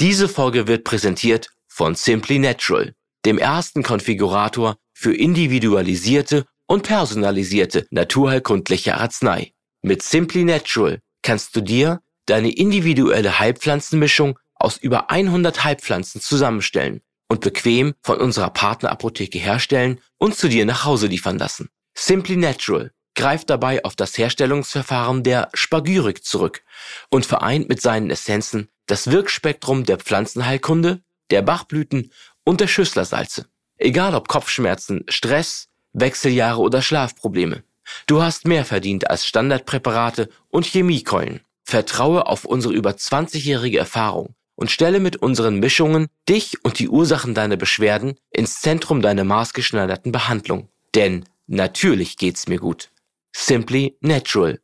Diese Folge wird präsentiert von Simply Natural, dem ersten Konfigurator für individualisierte und personalisierte naturheilkundliche Arznei. Mit Simply Natural kannst du dir deine individuelle Heilpflanzenmischung aus über 100 Heilpflanzen zusammenstellen und bequem von unserer Partnerapotheke herstellen und zu dir nach Hause liefern lassen. Simply Natural greift dabei auf das Herstellungsverfahren der Spagyrik zurück und vereint mit seinen Essenzen das Wirkspektrum der Pflanzenheilkunde, der Bachblüten und der Schüsslersalze. Egal ob Kopfschmerzen, Stress, Wechseljahre oder Schlafprobleme. Du hast mehr verdient als Standardpräparate und Chemiekeulen. Vertraue auf unsere über 20-jährige Erfahrung und stelle mit unseren Mischungen dich und die Ursachen deiner Beschwerden ins Zentrum deiner maßgeschneiderten Behandlung. Denn natürlich geht's mir gut. Simply Natural.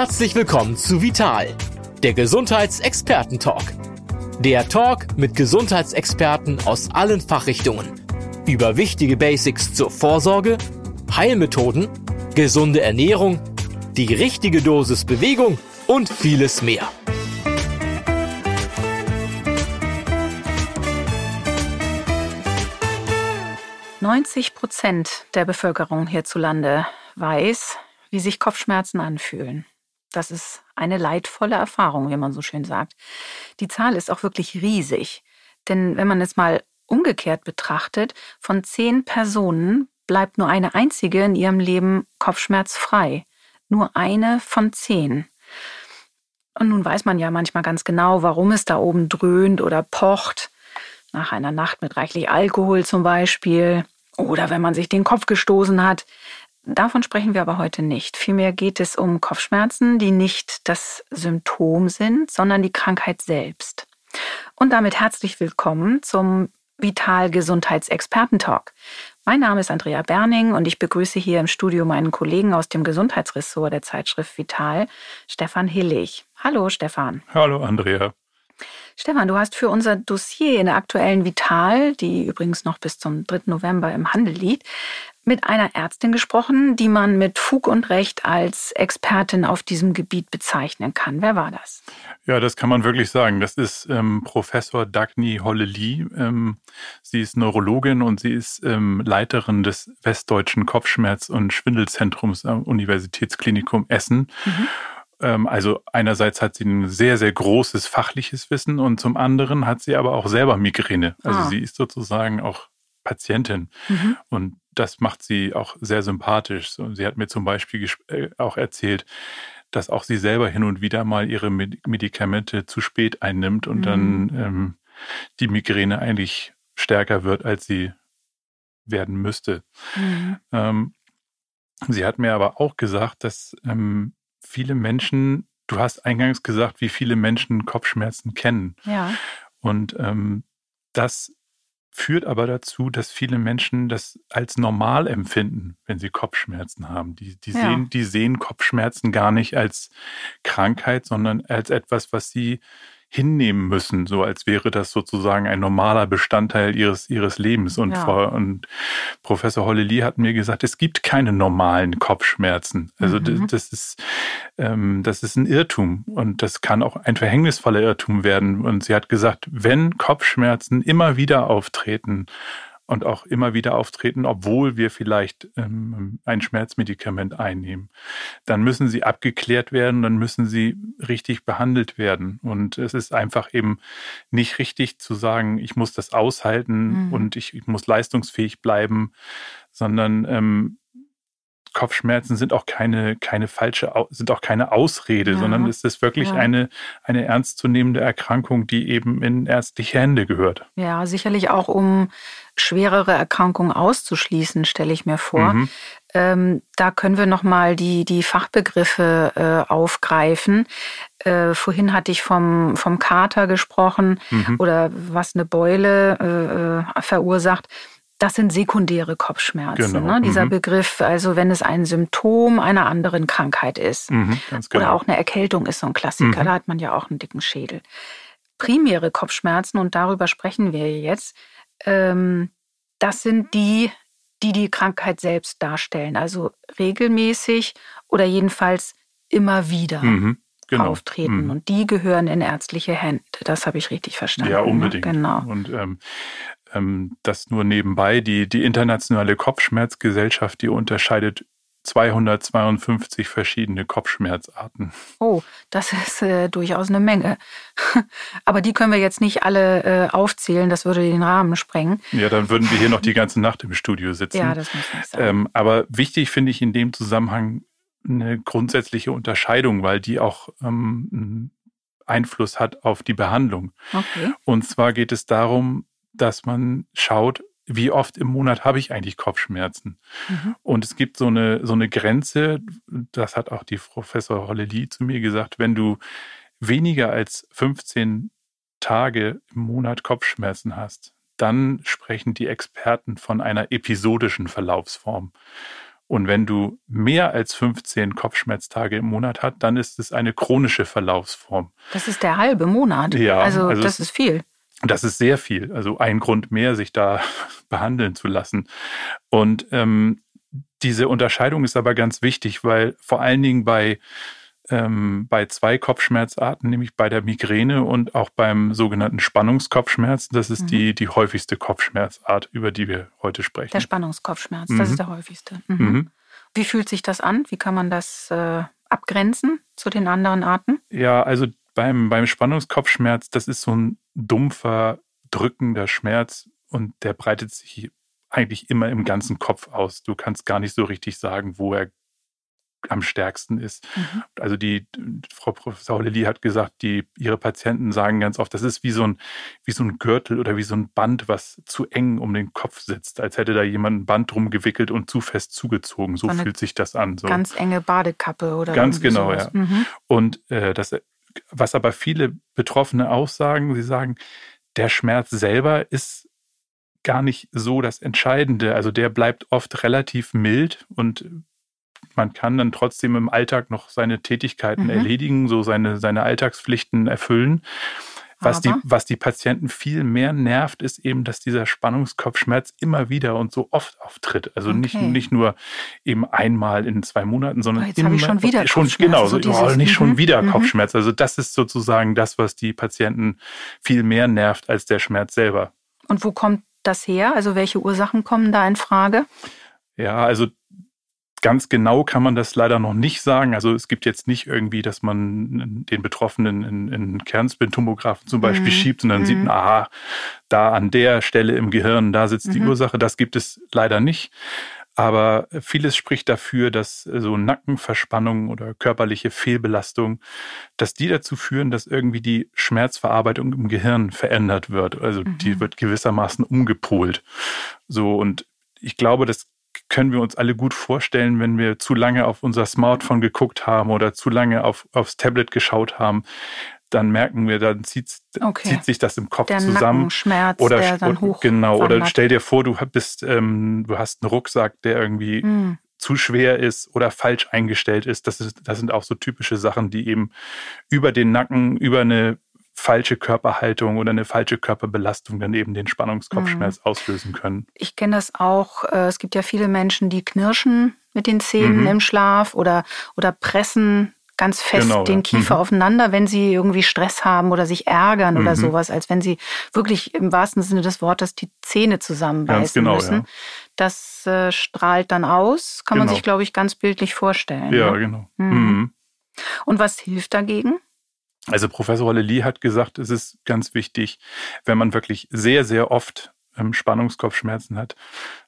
Herzlich willkommen zu Vital, der Gesundheitsexperten-Talk. Der Talk mit Gesundheitsexperten aus allen Fachrichtungen über wichtige Basics zur Vorsorge, Heilmethoden, gesunde Ernährung, die richtige Dosis Bewegung und vieles mehr. 90 Prozent der Bevölkerung hierzulande weiß, wie sich Kopfschmerzen anfühlen. Das ist eine leidvolle Erfahrung, wie man so schön sagt. Die Zahl ist auch wirklich riesig. Denn wenn man es mal umgekehrt betrachtet, von zehn Personen bleibt nur eine einzige in ihrem Leben kopfschmerzfrei. Nur eine von zehn. Und nun weiß man ja manchmal ganz genau, warum es da oben dröhnt oder pocht. Nach einer Nacht mit reichlich Alkohol zum Beispiel oder wenn man sich den Kopf gestoßen hat. Davon sprechen wir aber heute nicht. Vielmehr geht es um Kopfschmerzen, die nicht das Symptom sind, sondern die Krankheit selbst. Und damit herzlich willkommen zum Vital Gesundheitsexperten-Talk. Mein Name ist Andrea Berning und ich begrüße hier im Studio meinen Kollegen aus dem Gesundheitsressort der Zeitschrift Vital, Stefan Hillig. Hallo Stefan. Hallo Andrea. Stefan, du hast für unser Dossier in der aktuellen Vital, die übrigens noch bis zum 3. November im Handel liegt, mit einer Ärztin gesprochen, die man mit Fug und Recht als Expertin auf diesem Gebiet bezeichnen kann. Wer war das? Ja, das kann man wirklich sagen. Das ist ähm, Professor Dagny Hollely. Ähm, sie ist Neurologin und sie ist ähm, Leiterin des Westdeutschen Kopfschmerz- und Schwindelzentrums am Universitätsklinikum Essen. Mhm. Ähm, also einerseits hat sie ein sehr, sehr großes fachliches Wissen und zum anderen hat sie aber auch selber Migräne. Also ah. sie ist sozusagen auch Patientin. Mhm. Und das macht sie auch sehr sympathisch. Sie hat mir zum Beispiel äh, auch erzählt, dass auch sie selber hin und wieder mal ihre Medikamente zu spät einnimmt und mhm. dann ähm, die Migräne eigentlich stärker wird, als sie werden müsste. Mhm. Ähm, sie hat mir aber auch gesagt, dass ähm, viele Menschen, du hast eingangs gesagt, wie viele Menschen Kopfschmerzen kennen. Ja. Und ähm, das führt aber dazu, dass viele Menschen das als normal empfinden, wenn sie Kopfschmerzen haben. Die, die, ja. sehen, die sehen Kopfschmerzen gar nicht als Krankheit, sondern als etwas, was sie hinnehmen müssen, so als wäre das sozusagen ein normaler Bestandteil ihres, ihres Lebens. Und, ja. Frau, und Professor Hollely hat mir gesagt, es gibt keine normalen Kopfschmerzen. Also mhm. das, das, ist, ähm, das ist ein Irrtum und das kann auch ein verhängnisvoller Irrtum werden. Und sie hat gesagt, wenn Kopfschmerzen immer wieder auftreten, und auch immer wieder auftreten, obwohl wir vielleicht ähm, ein Schmerzmedikament einnehmen. Dann müssen sie abgeklärt werden, dann müssen sie richtig behandelt werden. Und es ist einfach eben nicht richtig zu sagen, ich muss das aushalten mhm. und ich, ich, muss leistungsfähig bleiben, sondern ähm, Kopfschmerzen sind auch keine, keine falsche, sind auch keine Ausrede, ja. sondern es ist wirklich ja. eine, eine ernstzunehmende Erkrankung, die eben in ärztliche Hände gehört. Ja, sicherlich auch um schwerere Erkrankungen auszuschließen, stelle ich mir vor. Mhm. Ähm, da können wir nochmal die, die Fachbegriffe äh, aufgreifen. Äh, vorhin hatte ich vom, vom Kater gesprochen mhm. oder was eine Beule äh, äh verursacht. Das sind sekundäre Kopfschmerzen. Genau. Ne? Dieser mhm. Begriff, also wenn es ein Symptom einer anderen Krankheit ist. Mhm, genau. Oder auch eine Erkältung ist so ein Klassiker, mhm. da hat man ja auch einen dicken Schädel. Primäre Kopfschmerzen, und darüber sprechen wir jetzt, ähm, das sind die, die die Krankheit selbst darstellen. Also regelmäßig oder jedenfalls immer wieder. Mhm genau. auftreten. Mhm. Und die gehören in ärztliche Hände. Das habe ich richtig verstanden. Ja, unbedingt. Genau. Und ähm, ähm, das nur nebenbei. Die, die internationale Kopfschmerzgesellschaft, die unterscheidet 252 verschiedene Kopfschmerzarten. Oh, das ist äh, durchaus eine Menge. Aber die können wir jetzt nicht alle äh, aufzählen, das würde den Rahmen sprengen. Ja, dann würden wir hier noch die ganze Nacht im Studio sitzen. Ja, das muss ich sagen. Ähm, aber wichtig finde ich in dem Zusammenhang eine grundsätzliche Unterscheidung, weil die auch ähm, Einfluss hat auf die Behandlung. Okay. Und zwar geht es darum, dass man schaut, wie oft im Monat habe ich eigentlich Kopfschmerzen? Mhm. Und es gibt so eine, so eine Grenze, das hat auch die Professor Holleli zu mir gesagt, wenn du weniger als 15 Tage im Monat Kopfschmerzen hast, dann sprechen die Experten von einer episodischen Verlaufsform. Und wenn du mehr als 15 Kopfschmerztage im Monat hast, dann ist es eine chronische Verlaufsform. Das ist der halbe Monat. Ja, also, also das ist viel. Das ist sehr viel. Also ein Grund mehr, sich da behandeln zu lassen. Und ähm, diese Unterscheidung ist aber ganz wichtig, weil vor allen Dingen bei ähm, bei zwei Kopfschmerzarten, nämlich bei der Migräne und auch beim sogenannten Spannungskopfschmerz. Das ist mhm. die, die häufigste Kopfschmerzart, über die wir heute sprechen. Der Spannungskopfschmerz, mhm. das ist der häufigste. Mhm. mhm. Wie fühlt sich das an? Wie kann man das äh, abgrenzen zu den anderen Arten? Ja, also beim, beim Spannungskopfschmerz, das ist so ein dumpfer, drückender Schmerz und der breitet sich eigentlich immer im ganzen Kopf aus. Du kannst gar nicht so richtig sagen, wo er am stärksten ist. Mhm. Also die Frau Professor Lilly hat gesagt, die ihre Patienten sagen ganz oft, das ist wie so ein wie so ein Gürtel oder wie so ein Band, was zu eng um den Kopf sitzt, als hätte da jemand ein Band drum gewickelt und zu fest zugezogen. So, so fühlt sich das an. So. Ganz enge Badekappe oder ganz genau, sowas. ja. Mhm. Und äh, das, was aber viele Betroffene auch sagen, sie sagen, der Schmerz selber ist gar nicht so das Entscheidende. Also der bleibt oft relativ mild und man kann dann trotzdem im Alltag noch seine Tätigkeiten mhm. erledigen, so seine, seine Alltagspflichten erfüllen. Was die, was die Patienten viel mehr nervt, ist eben, dass dieser Spannungskopfschmerz immer wieder und so oft auftritt. Also okay. nicht, nicht nur eben einmal in zwei Monaten, sondern oh, jetzt immer ich schon wieder schon genau, also dieses, oh, nicht schon mhm, wieder mhm. Kopfschmerz. Also das ist sozusagen das, was die Patienten viel mehr nervt als der Schmerz selber. Und wo kommt das her? Also welche Ursachen kommen da in Frage? Ja, also Ganz genau kann man das leider noch nicht sagen. Also es gibt jetzt nicht irgendwie, dass man den Betroffenen in, in Kernspintomographen zum Beispiel mhm. schiebt und dann mhm. sieht man, aha, da an der Stelle im Gehirn, da sitzt mhm. die Ursache. Das gibt es leider nicht. Aber vieles spricht dafür, dass so Nackenverspannung oder körperliche Fehlbelastung, dass die dazu führen, dass irgendwie die Schmerzverarbeitung im Gehirn verändert wird. Also die mhm. wird gewissermaßen umgepolt. So und ich glaube, das können wir uns alle gut vorstellen, wenn wir zu lange auf unser Smartphone geguckt haben oder zu lange auf, aufs Tablet geschaut haben, dann merken wir, dann zieht, okay. zieht sich das im Kopf der zusammen. Oder der dann hoch genau. Oder stell dir vor, du bist, ähm, du hast einen Rucksack, der irgendwie mm. zu schwer ist oder falsch eingestellt ist. Das ist, das sind auch so typische Sachen, die eben über den Nacken, über eine falsche Körperhaltung oder eine falsche Körperbelastung dann eben den Spannungskopfschmerz mhm. auslösen können. Ich kenne das auch. Äh, es gibt ja viele Menschen, die knirschen mit den Zähnen mhm. im Schlaf oder, oder pressen ganz fest genau, den Kiefer mhm. aufeinander, wenn sie irgendwie Stress haben oder sich ärgern mhm. oder sowas, als wenn sie wirklich im wahrsten Sinne des Wortes die Zähne zusammenbeißen genau, müssen. Ja. Das äh, strahlt dann aus, kann genau. man sich, glaube ich, ganz bildlich vorstellen. Ja, ne? genau. Mhm. Mhm. Und was hilft dagegen? Also Professor Lely hat gesagt, es ist ganz wichtig, wenn man wirklich sehr, sehr oft ähm, Spannungskopfschmerzen hat,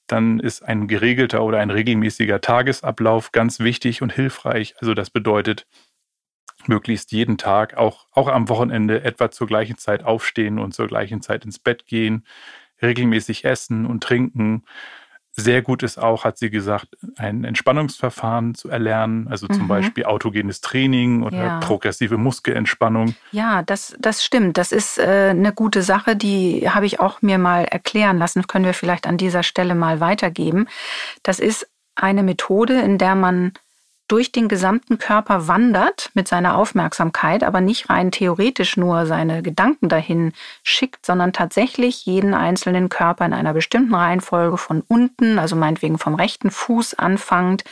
dann ist ein geregelter oder ein regelmäßiger Tagesablauf ganz wichtig und hilfreich. Also das bedeutet, möglichst jeden Tag, auch, auch am Wochenende etwa zur gleichen Zeit aufstehen und zur gleichen Zeit ins Bett gehen, regelmäßig essen und trinken, sehr gut ist auch, hat sie gesagt, ein Entspannungsverfahren zu erlernen, also zum mhm. Beispiel autogenes Training oder ja. progressive Muskelentspannung. Ja, das, das stimmt. Das ist äh, eine gute Sache, die habe ich auch mir mal erklären lassen, können wir vielleicht an dieser Stelle mal weitergeben. Das ist eine Methode, in der man durch den gesamten Körper wandert mit seiner Aufmerksamkeit, aber nicht rein theoretisch nur seine Gedanken dahin schickt, sondern tatsächlich jeden einzelnen Körper in einer bestimmten Reihenfolge von unten, also meinetwegen vom rechten Fuß anfangend,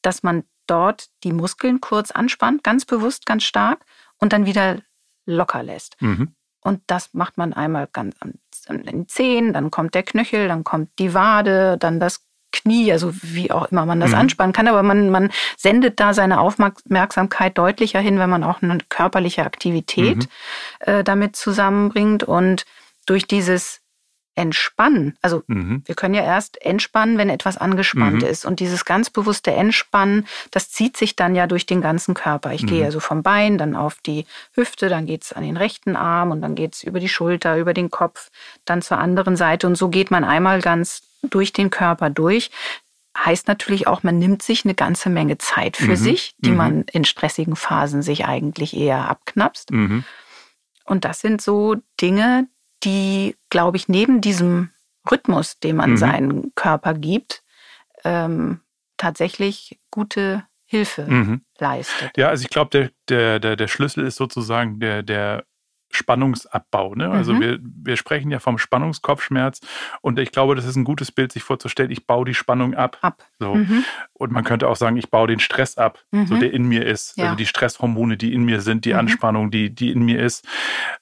dass man dort die Muskeln kurz anspannt, ganz bewusst, ganz stark und dann wieder locker lässt. Mhm. Und das macht man einmal ganz an den Zehen, dann kommt der Knöchel, dann kommt die Wade, dann das Knie, also wie auch immer man das mhm. anspannen kann, aber man, man sendet da seine Aufmerksamkeit deutlicher hin, wenn man auch eine körperliche Aktivität mhm. äh, damit zusammenbringt. Und durch dieses Entspannen, also mhm. wir können ja erst entspannen, wenn etwas angespannt mhm. ist. Und dieses ganz bewusste Entspannen, das zieht sich dann ja durch den ganzen Körper. Ich gehe mhm. also vom Bein, dann auf die Hüfte, dann geht's an den rechten Arm und dann geht's über die Schulter, über den Kopf, dann zur anderen Seite. Und so geht man einmal ganz durch den Körper durch. Heißt natürlich auch, man nimmt sich eine ganze Menge Zeit für mhm. sich, die mhm. man in stressigen Phasen sich eigentlich eher abknapst. Mhm. Und das sind so Dinge, die, glaube ich, neben diesem Rhythmus, den man mhm. seinem Körper gibt, ähm, tatsächlich gute Hilfe mhm. leistet. Ja, also ich glaube, der, der, der, der Schlüssel ist sozusagen der, der Spannungsabbau. Ne? Also mhm. wir, wir sprechen ja vom Spannungskopfschmerz und ich glaube, das ist ein gutes Bild, sich vorzustellen, ich baue die Spannung ab. ab. So. Mhm. Und man könnte auch sagen, ich baue den Stress ab, mhm. so der in mir ist. Ja. Also die Stresshormone, die in mir sind, die mhm. Anspannung, die, die in mir ist.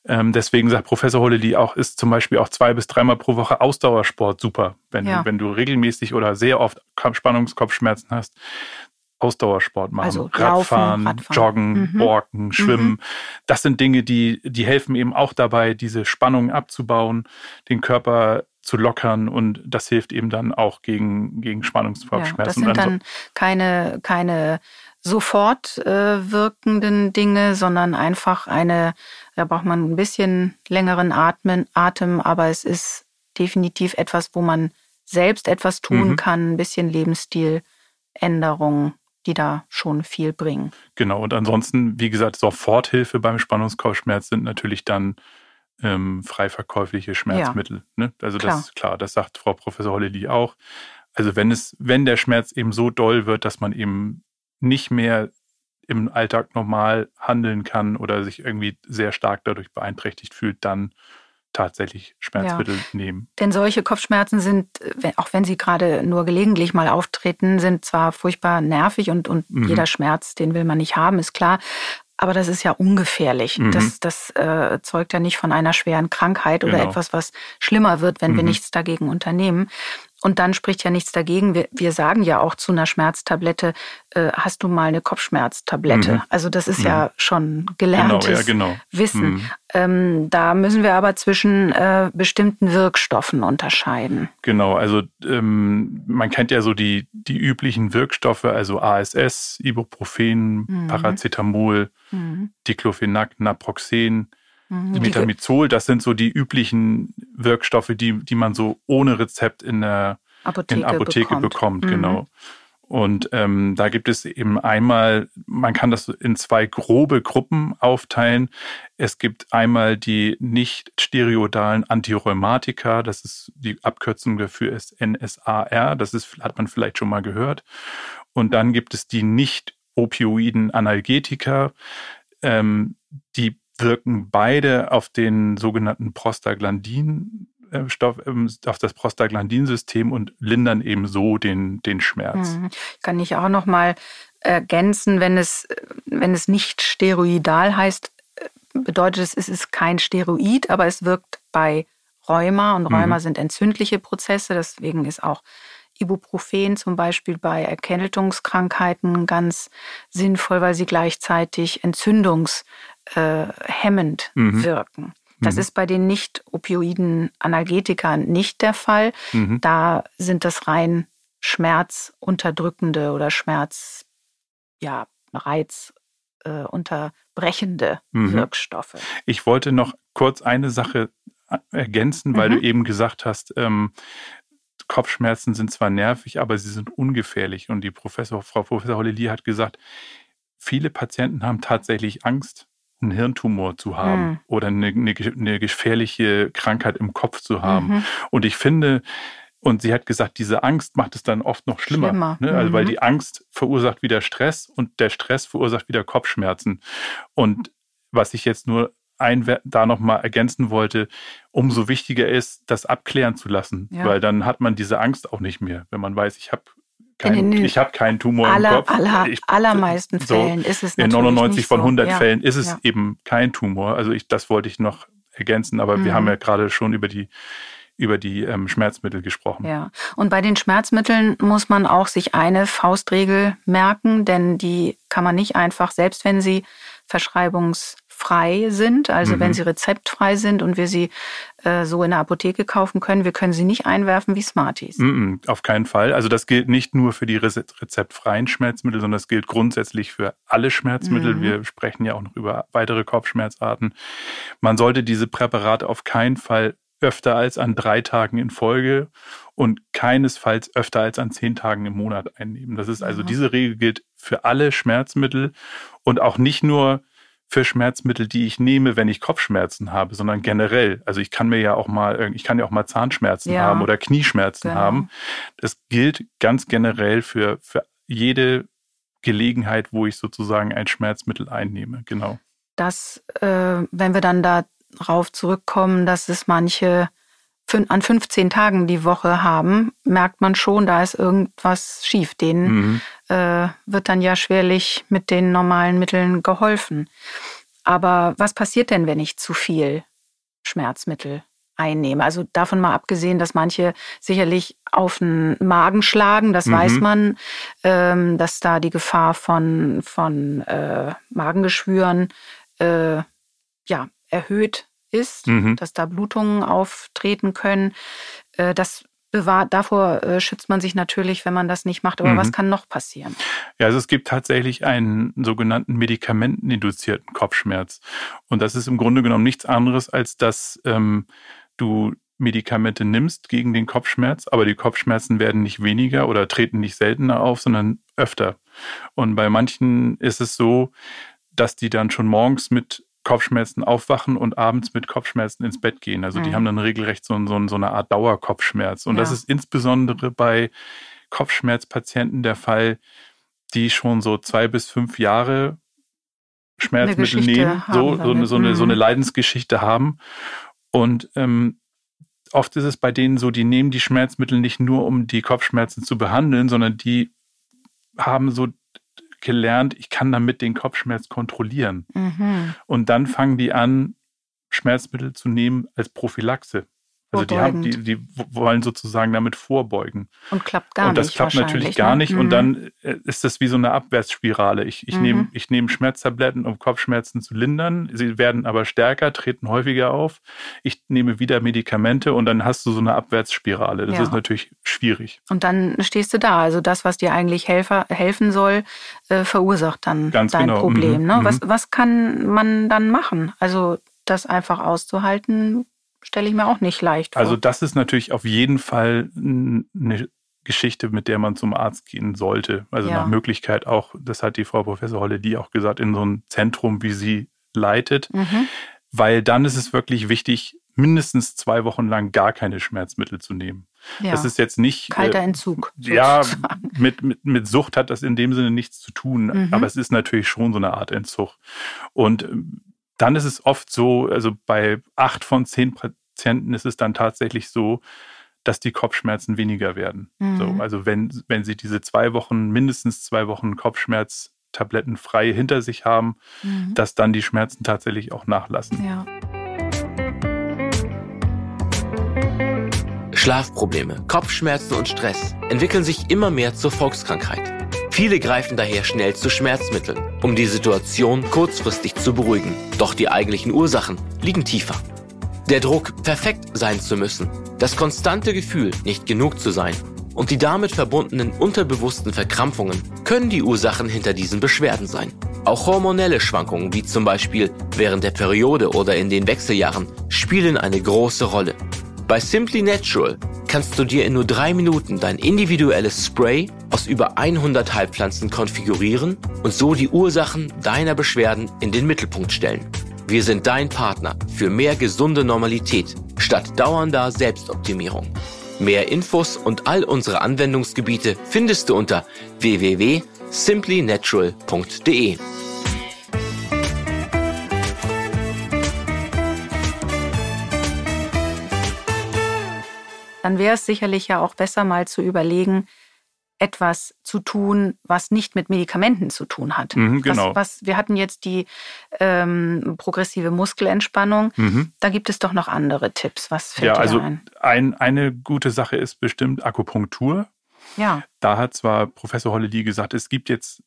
Ähm, deswegen sagt Professor Hollely auch, ist zum Beispiel auch zwei bis dreimal pro Woche Ausdauersport super. Wenn, ja. wenn du regelmäßig oder sehr oft Spannungskopfschmerzen hast, Ausdauersport machen. Also Radfahren, Radfahren, Joggen, mhm. Walken, Schwimmen. Mhm. Das sind Dinge, die, die helfen eben auch dabei, diese Spannung abzubauen, den Körper zu lockern und das hilft eben dann auch gegen, gegen Spannungskopfschmerzen. Ja, das sind dann keine, keine sofort äh, wirkenden Dinge, sondern einfach eine, da braucht man ein bisschen längeren Atmen, Atem, aber es ist definitiv etwas, wo man selbst etwas tun mhm. kann, ein bisschen Lebensstiländerung die da schon viel bringen. Genau, und ansonsten, wie gesagt, Soforthilfe beim Spannungskopfschmerz sind natürlich dann ähm, frei verkäufliche Schmerzmittel. Ja. Ne? Also klar. das ist klar, das sagt Frau Professor Hollely auch. Also wenn es, wenn der Schmerz eben so doll wird, dass man eben nicht mehr im Alltag normal handeln kann oder sich irgendwie sehr stark dadurch beeinträchtigt fühlt, dann tatsächlich Schmerzmittel ja. nehmen. Denn solche Kopfschmerzen sind, auch wenn sie gerade nur gelegentlich mal auftreten, sind zwar furchtbar nervig und, und mhm. jeder Schmerz, den will man nicht haben, ist klar. Aber das ist ja ungefährlich. Mhm. Das, das äh, zeugt ja nicht von einer schweren Krankheit oder genau. etwas, was schlimmer wird, wenn mhm. wir nichts dagegen unternehmen. Und dann spricht ja nichts dagegen. Wir, wir sagen ja auch zu einer Schmerztablette, äh, hast du mal eine Kopfschmerztablette? Mhm. Also das ist mhm. ja schon gelerntes genau, ja, genau. Wissen. Ähm, da müssen wir aber zwischen äh, bestimmten Wirkstoffen unterscheiden. Genau, also ähm, man kennt ja so die, die üblichen Wirkstoffe, also ASS, Ibuprofen, mhm. Paracetamol, mhm. Diclofenac, Naproxen. Mhm. Metamizol, das sind so die üblichen Wirkstoffe, die, die man so ohne Rezept in der Apotheke, in Apotheke bekommt. bekommt mhm. Genau. Und ähm, da gibt es eben einmal, man kann das in zwei grobe Gruppen aufteilen. Es gibt einmal die nicht stereodalen Antirheumatika, das ist die Abkürzung dafür ist NSAR, das ist, hat man vielleicht schon mal gehört. Und dann gibt es die nicht opioiden Analgetika, ähm, die wirken beide auf den sogenannten Prostaglandinstoff, ähm, auf das Prostaglandinsystem und lindern eben so den, den Schmerz. Mhm. Kann ich auch noch mal ergänzen, wenn es, wenn es nicht steroidal heißt, bedeutet es, es ist kein Steroid, aber es wirkt bei Rheuma und Rheuma mhm. sind entzündliche Prozesse, deswegen ist auch Ibuprofen zum Beispiel bei Erkältungskrankheiten ganz sinnvoll, weil sie gleichzeitig entzündungs äh, mhm. wirken. Das mhm. ist bei den nicht-opioiden Analgetika nicht der Fall. Mhm. Da sind das rein schmerzunterdrückende oder Schmerz, ja, Reiz äh, unterbrechende mhm. Wirkstoffe. Ich wollte noch kurz eine Sache äh, ergänzen, weil du mhm. eben gesagt hast, ähm, Kopfschmerzen sind zwar nervig, aber sie sind ungefährlich. Und die Professor, Frau Professor Hollely hat gesagt, viele Patienten haben tatsächlich Angst einen Hirntumor zu haben mhm. oder eine, eine, eine, gefährliche Krankheit im Kopf zu haben. Mhm. Und ich finde, Und sie hat gesagt, diese Angst macht es dann oft noch schlimmer. schlimmer. Ne? Also, mhm. weil die Angst verursacht wieder Stress und der Stress verursacht wieder Kopfschmerzen. Und was ich jetzt nur ein, da nochmal ergänzen wollte, umso wichtiger ist, das abklären zu lassen. Ja. Weil dann hat man diese Angst auch nicht mehr, wenn man weiß, ich habe kein, ich habe keinen Tumor aller, im Kopf. Aller, ich, allermeisten so, Fällen ist es In 99 von 100 so. Fällen ist es ja. eben kein Tumor. Also ich, das wollte ich noch ergänzen, aber mhm. wir haben ja gerade schon über die über die ähm, Schmerzmittel gesprochen. Ja, und bei den Schmerzmitteln muss man auch sich eine Faustregel merken, denn die kann man nicht einfach, selbst wenn sie verschreibungsfrei sind, also mhm. wenn sie rezeptfrei sind und wir sie äh, so in der Apotheke kaufen können, wir können sie nicht einwerfen wie Smarties. Mhm, auf keinen Fall. Also das gilt nicht nur für die rezeptfreien Schmerzmittel, sondern das gilt grundsätzlich für alle Schmerzmittel. Mhm. Wir sprechen ja auch noch über weitere Kopfschmerzarten. Man sollte diese Präparate auf keinen Fall öfter als an drei Tagen in Folge und keinesfalls öfter als an zehn Tagen im Monat einnehmen. Das ist also, diese Regel gilt für alle Schmerzmittel und auch nicht nur für Schmerzmittel, die ich nehme, wenn ich Kopfschmerzen habe, sondern generell. Also ich kann mir ja auch mal, ich kann ja auch mal Zahnschmerzen ja. haben oder Knieschmerzen genau. haben. Das gilt ganz generell für, für jede Gelegenheit, wo ich sozusagen ein Schmerzmittel einnehme. Genau. Das, äh, wenn wir dann da darauf zurückkommen, dass es manche an 15 Tagen die Woche haben, merkt man schon, da ist irgendwas schief. Denen mhm. äh, wird dann ja schwerlich mit den normalen Mitteln geholfen. Aber was passiert denn, wenn ich zu viel Schmerzmittel einnehme? Also davon mal abgesehen, dass manche sicherlich auf den Magen schlagen, das mhm. weiß man, ähm, dass da die Gefahr von, von äh, Magengeschwüren äh, ja, erhöht ist, mhm. dass da Blutungen auftreten können. Äh, das bewahrt, davor äh, schützt man sich natürlich, wenn man das nicht macht. Aber mhm. was kann noch passieren? Ja, also es gibt tatsächlich einen sogenannten medikamenteninduzierten Kopfschmerz. Und das ist im Grunde genommen nichts anderes, als dass ähm, du Medikamente nimmst gegen den Kopfschmerz, aber die Kopfschmerzen werden nicht weniger oder treten nicht seltener auf, sondern öfter. Und bei manchen ist es so, dass die dann schon morgens mit Kopfschmerzen aufwachen und abends mit Kopfschmerzen ins Bett gehen. Also mhm. die haben dann regelrecht so, so, so, eine Art Dauerkopfschmerz. Und ja. das ist insbesondere bei Kopfschmerzpatienten der Fall, die schon so zwei bis fünf Jahre Schmerzmittel nehmen, so, so, eine, so, eine, so eine mhm. Leidensgeschichte haben. Und ähm, oft ist es bei denen so, die nehmen die Schmerzmittel nicht nur, um die Kopfschmerzen zu behandeln, sondern die haben so gelernt, ich kann damit den Kopfschmerz kontrollieren. Mhm. Und dann fangen die an, Schmerzmittel zu nehmen als Prophylaxe. Also die, haben, die, die wollen sozusagen damit vorbeugen. Und klappt gar nicht. Und das nicht klappt natürlich gar ne? nicht. Mhm. Und dann äh, ist das wie so eine Abwärtsspirale. Ich, ich mhm. nehme ich nehm Schmerztabletten, um Kopfschmerzen zu lindern. Sie werden aber stärker, treten häufiger auf. Ich nehme wieder Medikamente und dann hast du so eine Abwärtsspirale. Das ja. ist natürlich schwierig. Und dann stehst du da. Also das, was dir eigentlich helfer, helfen soll, äh, verursacht dann Ganz dein genau. Problem. Mhm. Ne? Was, mhm. was kann man dann machen? Also das einfach auszuhalten, stelle ich mir auch nicht leicht vor. Also das ist natürlich auf jeden Fall eine Geschichte, mit der man zum Arzt gehen sollte. Also ja. nach Möglichkeit auch, das hat die Frau Professor Holle die auch gesagt, in so ein Zentrum, wie sie leitet. Mhm. Weil dann ist es wirklich wichtig, mindestens zwei Wochen lang gar keine Schmerzmittel zu nehmen. Ja. Das ist jetzt nicht. Kalter äh, Entzug. Sozusagen. Ja, mit, mit, mit Sucht hat das in dem Sinne nichts zu tun. Mhm. Aber es ist natürlich schon so eine Art Entzug. Und ähm, dann ist es oft so, also bei acht von zehn Patienten ist es dann tatsächlich so, dass die Kopfschmerzen weniger werden. Mhm. So, also wenn, wenn sie diese zwei Wochen, mindestens zwei Wochen Kopfschmerztabletten frei hinter sich haben, mhm. dass dann die Schmerzen tatsächlich auch nachlassen. Ja. Schlafprobleme, Kopfschmerzen und Stress entwickeln sich immer mehr zur Volkskrankheit. Viele greifen daher schnell zu Schmerzmitteln, um die Situation kurzfristig zu beruhigen. Doch die eigentlichen Ursachen liegen tiefer. Der Druck, perfekt sein zu müssen, das konstante Gefühl, nicht genug zu sein und die damit verbundenen unterbewussten Verkrampfungen können die Ursachen hinter diesen Beschwerden sein. Auch hormonelle Schwankungen wie zum Beispiel während der Periode oder in den Wechseljahren spielen eine große Rolle. Bei Simply Natural kannst du dir in nur drei Minuten dein individuelles Spray aus über 100 Heilpflanzen konfigurieren und so die Ursachen deiner Beschwerden in den Mittelpunkt stellen. Wir sind dein Partner für mehr gesunde Normalität statt dauernder Selbstoptimierung. Mehr Infos und all unsere Anwendungsgebiete findest du unter www.simplynatural.de. Dann wäre es sicherlich ja auch besser, mal zu überlegen, etwas zu tun, was nicht mit Medikamenten zu tun hat. Mhm, genau. Was, was, wir hatten jetzt die ähm, progressive Muskelentspannung. Mhm. Da gibt es doch noch andere Tipps. Was fällt Ja, dir also ein? ein, eine gute Sache ist bestimmt Akupunktur. Ja, Da hat zwar Professor Holledy gesagt, es gibt jetzt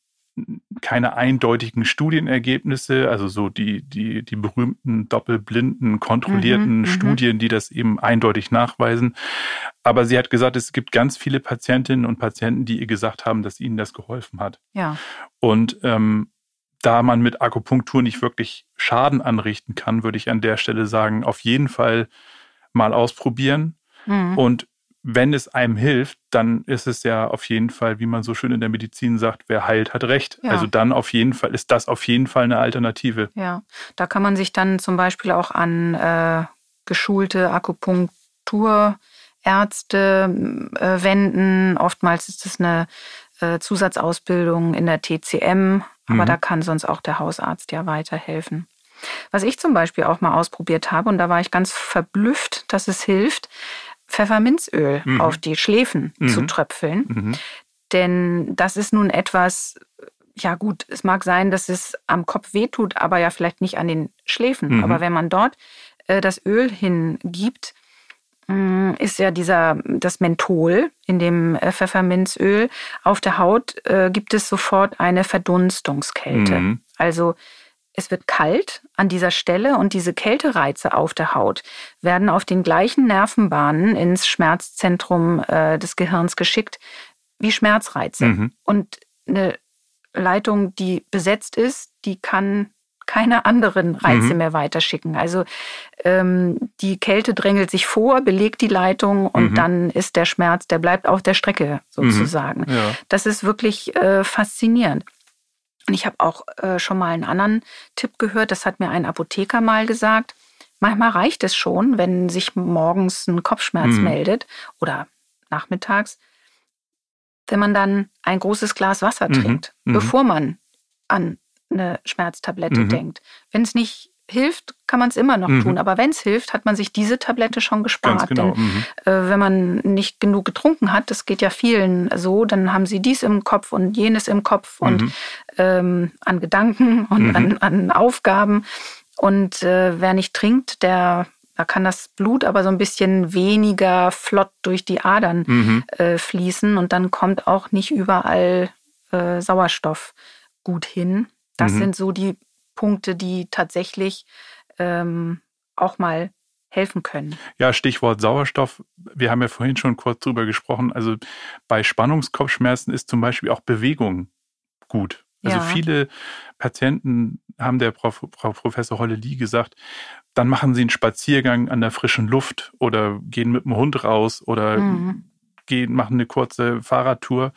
keine eindeutigen Studienergebnisse, also so die, die, die berühmten doppelblinden, kontrollierten Mhm, mhm. Studien, die das eben eindeutig nachweisen. Aber sie hat gesagt, es gibt ganz viele Patientinnen und Patienten, die ihr gesagt haben, dass ihnen das geholfen hat. ja, Und ähm, da man mit Akupunktur nicht wirklich Schaden anrichten kann, würde ich an der Stelle sagen, auf jeden Fall mal ausprobieren. mhm. Und wenn es einem hilft, dann ist es ja auf jeden Fall, wie man so schön in der Medizin sagt, wer heilt, hat recht. Ja. Also dann auf jeden Fall ist das auf jeden Fall eine Alternative. ja. Da kann man sich dann zum Beispiel auch an äh, geschulte Akupunkturärzte äh, wenden. Oftmals ist es eine äh, Zusatzausbildung in der TCM, aber Mhm. da kann sonst auch der Hausarzt ja weiterhelfen. Was ich zum Beispiel auch mal ausprobiert habe, und da war ich ganz verblüfft, dass es hilft, Pfefferminzöl Mhm. auf die Schläfen Mhm. zu tröpfeln. Mhm. Denn das ist nun etwas, ja gut, es mag sein, dass es am Kopf wehtut, aber ja vielleicht nicht an den Schläfen. Mhm. Aber wenn man dort äh, das Öl hingibt, mh, ist ja dieser, das Menthol in dem äh, Pfefferminzöl auf der Haut, äh, gibt es sofort eine Verdunstungskälte. Mhm. Also es wird kalt an dieser Stelle und diese Kältereize auf der Haut werden auf den gleichen Nervenbahnen ins Schmerzzentrum äh, des Gehirns geschickt wie Schmerzreize. Mhm. Und eine Leitung, die besetzt ist, die kann keine anderen Reize Mhm. mehr weiterschicken. Also ähm, die Kälte drängelt sich vor, belegt die Leitung und Mhm. dann ist der Schmerz, der bleibt auf der Strecke sozusagen. Ja. Das ist wirklich äh, faszinierend. Und ich habe auch äh, schon mal einen anderen Tipp gehört, das hat mir ein Apotheker mal gesagt. Manchmal reicht es schon, wenn sich morgens ein Kopfschmerz Mhm. meldet oder nachmittags, wenn man dann ein großes Glas Wasser Mhm. trinkt, Mhm. bevor man an eine Schmerztablette Mhm. denkt. Wenn es nicht hilft, kann man es immer noch Mhm. tun. Aber wenn es hilft, hat man sich diese Tablette schon gespart. Genau. Denn Mhm. äh, wenn man nicht genug getrunken hat, das geht ja vielen so, dann haben sie dies im Kopf und jenes im Kopf und Mhm. ähm, an Gedanken und Mhm. an, an Aufgaben. Und äh, wer nicht trinkt, der da kann das Blut aber so ein bisschen weniger flott durch die Adern Mhm. äh, fließen und dann kommt auch nicht überall äh, Sauerstoff gut hin. Das Mhm. sind so die Punkte, die tatsächlich ähm, auch mal helfen können. Ja, Stichwort Sauerstoff. Wir haben ja vorhin schon kurz drüber gesprochen. Also bei Spannungskopfschmerzen ist zum Beispiel auch Bewegung gut. Also Ja. viele Patienten haben der Frau, Frau Professor Holle-Lee gesagt, dann machen sie einen Spaziergang an der frischen Luft oder gehen mit dem Hund raus oder Mhm. gehen, machen eine kurze Fahrradtour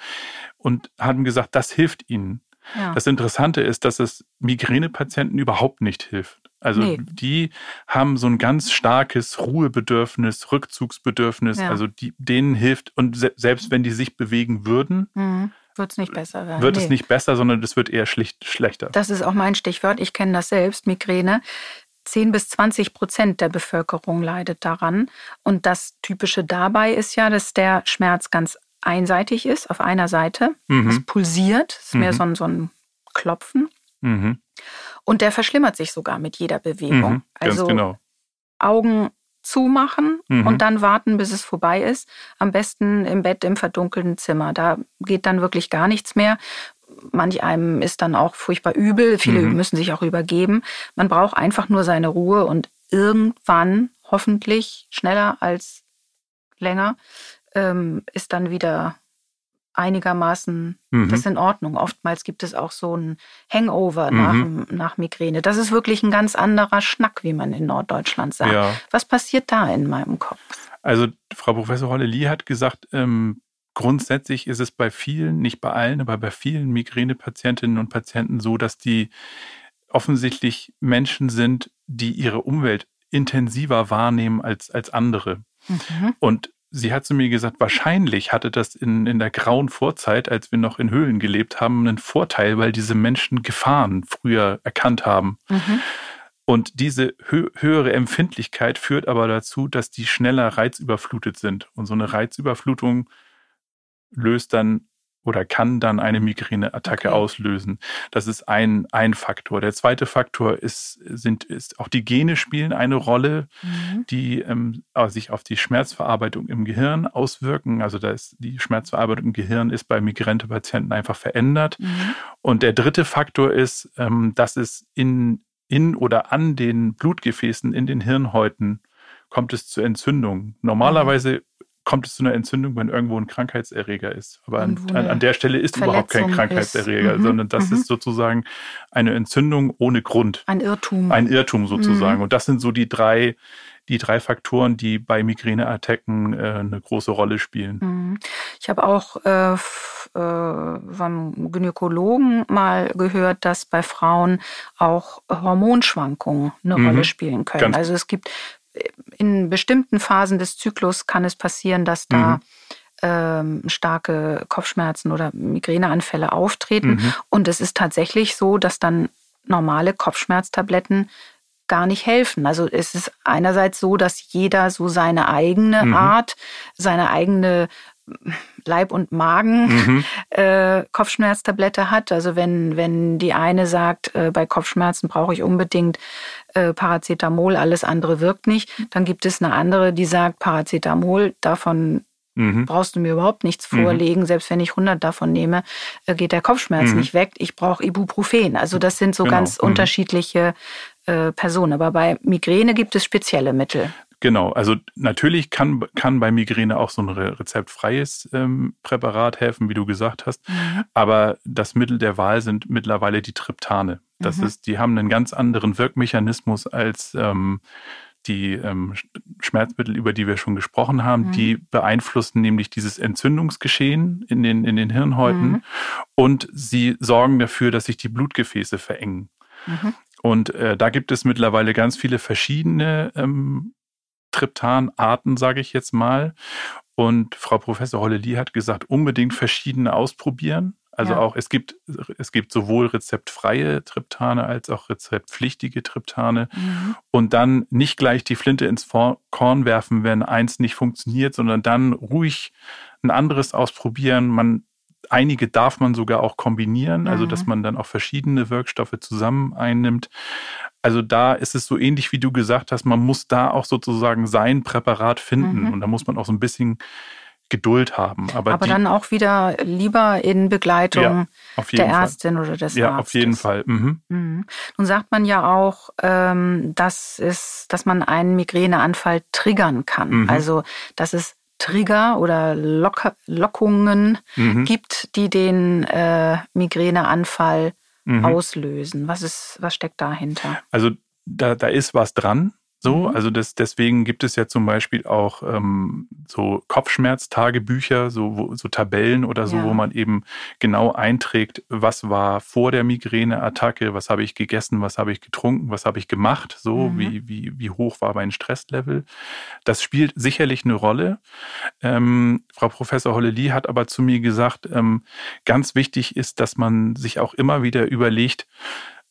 und haben gesagt, das hilft ihnen. Ja. Das Interessante ist, dass es Migränepatienten überhaupt nicht hilft. Also Nee. die haben so ein ganz starkes Ruhebedürfnis, Rückzugsbedürfnis. Ja. Also die, denen hilft und se selbst wenn die sich bewegen würden, Mhm. Wird es nicht besser werden. wird Nee. es nicht besser, sondern es wird eher schlicht schlechter. Das ist auch mein Stichwort. Ich kenne das selbst, Migräne. 10 bis 20 Prozent der Bevölkerung leidet daran. Und das Typische dabei ist ja, dass der Schmerz ganz einseitig ist, auf einer Seite. Mhm. Es pulsiert, es ist mehr Mhm. so ein, so ein Klopfen. Mhm. Und der verschlimmert sich sogar mit jeder Bewegung. Mhm. Ganz also genau. Augen zumachen Mhm. und dann warten, bis es vorbei ist. Am besten im Bett im verdunkelten Zimmer. Da geht dann wirklich gar nichts mehr. Manch einem ist dann auch furchtbar übel. Viele Mhm. müssen sich auch übergeben. Man braucht einfach nur seine Ruhe und irgendwann, hoffentlich schneller als länger, ähm, ist dann wieder einigermaßen Mhm. das in Ordnung. Oftmals gibt es auch so ein Hangover Mhm. nach, nach Migräne. Das ist wirklich ein ganz anderer Schnack, wie man in Norddeutschland sagt. Ja. Was passiert da in meinem Kopf? Also Frau Professor Holle-Lee hat gesagt, ähm, grundsätzlich ist es bei vielen, nicht bei allen, aber bei vielen Migränepatientinnen und Patienten so, dass die offensichtlich Menschen sind, die ihre Umwelt intensiver wahrnehmen als, als andere. Mhm. Und sie hat zu mir gesagt, wahrscheinlich hatte das in, in der grauen Vorzeit, als wir noch in Höhlen gelebt haben, einen Vorteil, weil diese Menschen Gefahren früher erkannt haben. Mhm. Und diese hö höhere Empfindlichkeit führt aber dazu, dass die schneller reizüberflutet sind. Und so eine Reizüberflutung löst dann oder kann dann eine Migräneattacke okay. auslösen. Das ist ein, ein Faktor. Der zweite Faktor ist, sind, ist auch die Gene spielen eine Rolle, mhm. die ähm, sich auf die Schmerzverarbeitung im Gehirn auswirken. Also da ist die Schmerzverarbeitung im Gehirn ist bei Migränepatienten einfach verändert. Mhm. Und der dritte Faktor ist, ähm, dass es in, in oder an den Blutgefäßen, in den Hirnhäuten kommt es zu Entzündungen. Normalerweise mhm kommt es zu einer Entzündung, wenn irgendwo ein Krankheitserreger ist. Aber an, an, an, der Stelle ist Verletzung überhaupt kein Krankheitserreger, mhm. sondern das mhm. ist sozusagen eine Entzündung ohne Grund. Ein Irrtum. Ein Irrtum sozusagen. Mhm. Und das sind so die drei, die drei Faktoren, die bei Migräneattacken äh, eine große Rolle spielen. Mhm. Ich habe auch äh, äh, vom Gynäkologen mal gehört, dass bei Frauen auch Hormonschwankungen eine mhm. Rolle spielen können. Ganz also es gibt in bestimmten Phasen des Zyklus kann es passieren, dass da mhm. ähm, starke Kopfschmerzen oder Migräneanfälle auftreten. Mhm. Und es ist tatsächlich so, dass dann normale Kopfschmerztabletten gar nicht helfen. Also es ist einerseits so, dass jeder so seine eigene mhm. Art, seine eigene Leib- und Magen mhm. äh, Kopfschmerztablette hat. Also wenn, wenn die eine sagt, äh, bei Kopfschmerzen brauche ich unbedingt äh, Paracetamol, alles andere wirkt nicht, dann gibt es eine andere, die sagt, Paracetamol, davon Mhm. brauchst du mir überhaupt nichts mhm. vorlegen. Mhm. Selbst wenn ich 100 davon nehme, äh, geht der Kopfschmerz mhm. nicht weg. Ich brauche Ibuprofen. Also das sind so genau. ganz mhm. unterschiedliche äh, Personen. Aber bei Migräne gibt es spezielle Mittel. Genau, also natürlich kann, kann bei Migräne auch so ein rezeptfreies ähm, Präparat helfen, wie du gesagt hast. Mhm. Aber das Mittel der Wahl sind mittlerweile die Triptane. Das mhm. ist, die haben einen ganz anderen Wirkmechanismus als ähm, die ähm, Schmerzmittel, über die wir schon gesprochen haben. Mhm. Die beeinflussen nämlich dieses Entzündungsgeschehen in den, in den Hirnhäuten mhm. und sie sorgen dafür, dass sich die Blutgefäße verengen. Mhm. Und äh, da gibt es mittlerweile ganz viele verschiedene ähm, Triptanarten, sage ich jetzt mal. Und Frau Professor Holleli hat gesagt, unbedingt verschiedene ausprobieren. Also ja. auch, es gibt, es gibt sowohl rezeptfreie Triptane als auch rezeptpflichtige Triptane. Mhm. Und dann nicht gleich die Flinte ins Korn werfen, wenn eins nicht funktioniert, sondern dann ruhig ein anderes ausprobieren. Man, einige darf man sogar auch kombinieren, also dass mhm. man dann auch verschiedene Wirkstoffe zusammen einnimmt. Also da ist es so ähnlich, wie du gesagt hast, man muss da auch sozusagen sein Präparat finden. Mhm. Und da muss man auch so ein bisschen Geduld haben. Aber, Aber die, dann auch wieder lieber in Begleitung ja, der Fall. Ärztin oder des ja, Arztes. Ja, auf jeden Fall. Mhm. Mhm. Nun sagt man ja auch, ähm, dass, es, dass man einen Migräneanfall triggern kann. Mhm. Also, dass es Trigger oder Lock Lockungen mhm. gibt, die den äh, Migräneanfall mhm. auslösen? Was ist, was steckt dahinter? Also da, da ist was dran. So, mhm. also das, deswegen gibt es ja zum Beispiel auch ähm, so Kopfschmerztagebücher, so, wo, so Tabellen oder so, ja. wo man eben genau einträgt, was war vor der Migräneattacke, was habe ich gegessen, was habe ich getrunken, was habe ich gemacht, so mhm. wie, wie, wie hoch war mein Stresslevel. Das spielt sicherlich eine Rolle. Ähm, Frau Professor Holleli hat aber zu mir gesagt, ähm, ganz wichtig ist, dass man sich auch immer wieder überlegt,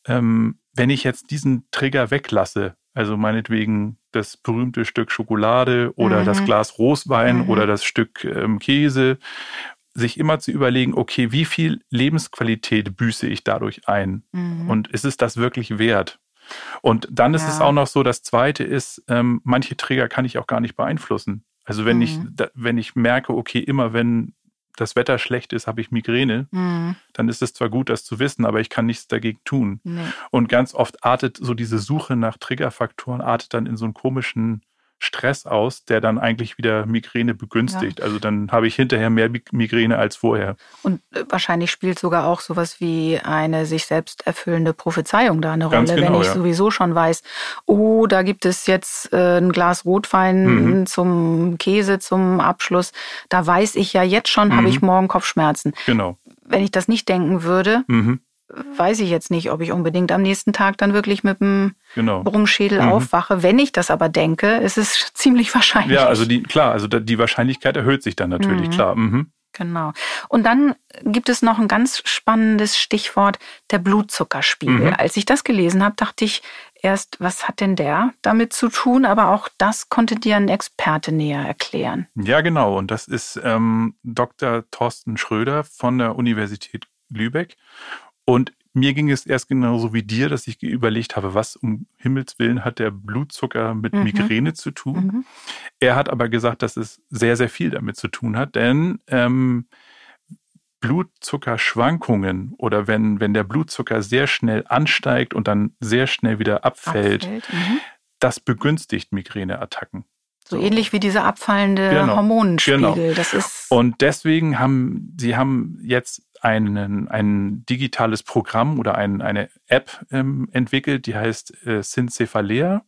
ähm, wenn ich jetzt diesen Trigger weglasse, also meinetwegen das berühmte Stück Schokolade oder mhm. das Glas Roswein mhm. oder das Stück ähm, Käse, sich immer zu überlegen, okay, wie viel Lebensqualität büße ich dadurch ein? Mhm. Und ist es das wirklich wert? Und dann ist ja. es auch noch so, das Zweite ist, ähm, manche Träger kann ich auch gar nicht beeinflussen. Also wenn ich, mhm. da, wenn ich merke, okay, immer wenn das Wetter schlecht ist, habe ich Migräne, mhm. dann ist es zwar gut, das zu wissen, aber ich kann nichts dagegen tun. Nee. Und ganz oft artet so diese Suche nach Triggerfaktoren, artet dann in so einen komischen Stress aus, der dann eigentlich wieder Migräne begünstigt. Ja. Also dann habe ich hinterher mehr Migräne als vorher. Und äh, wahrscheinlich spielt sogar auch sowas wie eine sich selbst erfüllende Prophezeiung da eine Ganz Rolle, genau, wenn ich ja. sowieso schon weiß, oh, da gibt es jetzt äh, ein Glas Rotwein mhm. zum Käse zum Abschluss. Da weiß ich ja jetzt schon, mhm. habe ich morgen Kopfschmerzen. Genau. Wenn ich das nicht denken würde, mhm weiß ich jetzt nicht, ob ich unbedingt am nächsten Tag dann wirklich mit dem genau. Brummschädel mhm. aufwache. Wenn ich das aber denke, ist es ziemlich wahrscheinlich. Ja, also die, klar, also die Wahrscheinlichkeit erhöht sich dann natürlich, mhm. klar. Mhm. Genau. Und dann gibt es noch ein ganz spannendes Stichwort, der Blutzuckerspiegel. Mhm. Als ich das gelesen habe, dachte ich erst, was hat denn der damit zu tun? Aber auch das konnte dir ein Experte näher erklären. Ja, genau. Und das ist ähm, Dr. Thorsten Schröder von der Universität Lübeck. Und mir ging es erst genauso wie dir, dass ich überlegt habe, was um Himmels Willen hat der Blutzucker mit mhm. Migräne zu tun. Mhm. Er hat aber gesagt, dass es sehr, sehr viel damit zu tun hat, denn ähm, Blutzuckerschwankungen oder wenn, wenn der Blutzucker sehr schnell ansteigt und dann sehr schnell wieder abfällt, abfällt. Mhm. das begünstigt Migräneattacken. So, so, ähnlich wie dieser abfallende genau. Hormonenspiegel. Genau. Das ist und deswegen haben sie haben jetzt einen, ein digitales Programm oder ein, eine App ähm, entwickelt, die heißt äh, Syncephalea.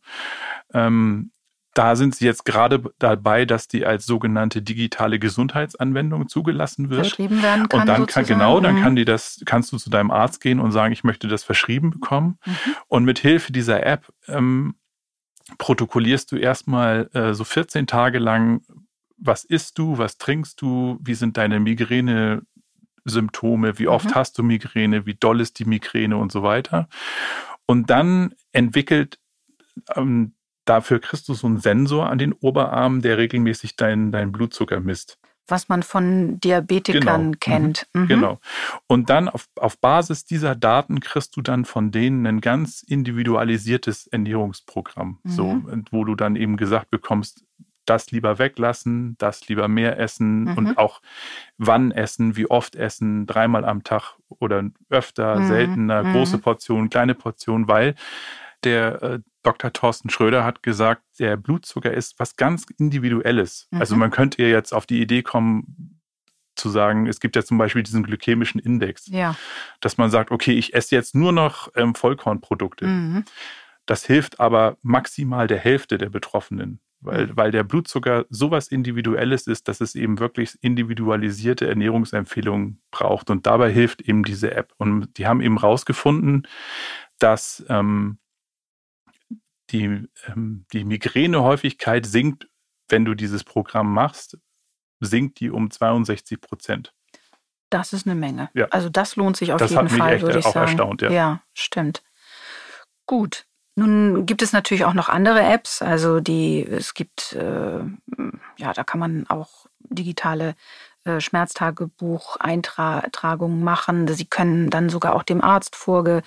Ähm, da sind sie jetzt gerade dabei, dass die als sogenannte digitale Gesundheitsanwendung zugelassen wird. Verschrieben werden kann. Und dann kann, genau, dann kann die das, kannst du zu deinem Arzt gehen und sagen, ich möchte das verschrieben bekommen. Mhm. Und mit Hilfe dieser App ähm, protokollierst du erstmal äh, so 14 Tage lang, was isst du, was trinkst du, wie sind deine Migräne Symptome, wie oft mhm. hast du Migräne, wie doll ist die Migräne und so weiter. Und dann entwickelt ähm, dafür kriegst du so einen Sensor an den Oberarm, der regelmäßig deinen dein Blutzucker misst. Was man von Diabetikern genau. Mhm. kennt. Mhm. Genau. Und dann auf, auf Basis dieser Daten kriegst du dann von denen ein ganz individualisiertes Ernährungsprogramm. Mhm. So, wo du dann eben gesagt bekommst, das lieber weglassen, das lieber mehr essen mhm. und auch wann essen, wie oft essen, dreimal am Tag oder öfter, mhm. seltener, mhm. große Portionen, kleine Portionen, weil der äh, Dr. Thorsten Schröder hat gesagt, der Blutzucker ist was ganz Individuelles. Also mhm. man könnte jetzt auf die Idee kommen, zu sagen, es gibt ja zum Beispiel diesen glykämischen Index, ja. dass man sagt, okay, ich esse jetzt nur noch ähm, Vollkornprodukte. Mhm. Das hilft aber maximal der Hälfte der Betroffenen weil, mhm. weil der Blutzucker sowas Individuelles ist, dass es eben wirklich individualisierte Ernährungsempfehlungen braucht. Und dabei hilft eben diese App. Und die haben eben rausgefunden, dass ähm, die, ähm, die Migränehäufigkeit sinkt, wenn du dieses Programm machst, sinkt die um 62 Prozent. Das ist eine Menge. Ja. Also das lohnt sich auf das jeden Fall, würde ich auch sagen. Erstaunt, ja. ja, stimmt. Gut, nun gibt es natürlich auch noch andere Apps. Also die, es gibt, äh, ja, da kann man auch digitale äh, Schmerztagebuch-Eintragungen machen. Sie können dann sogar auch dem Arzt vorgelegt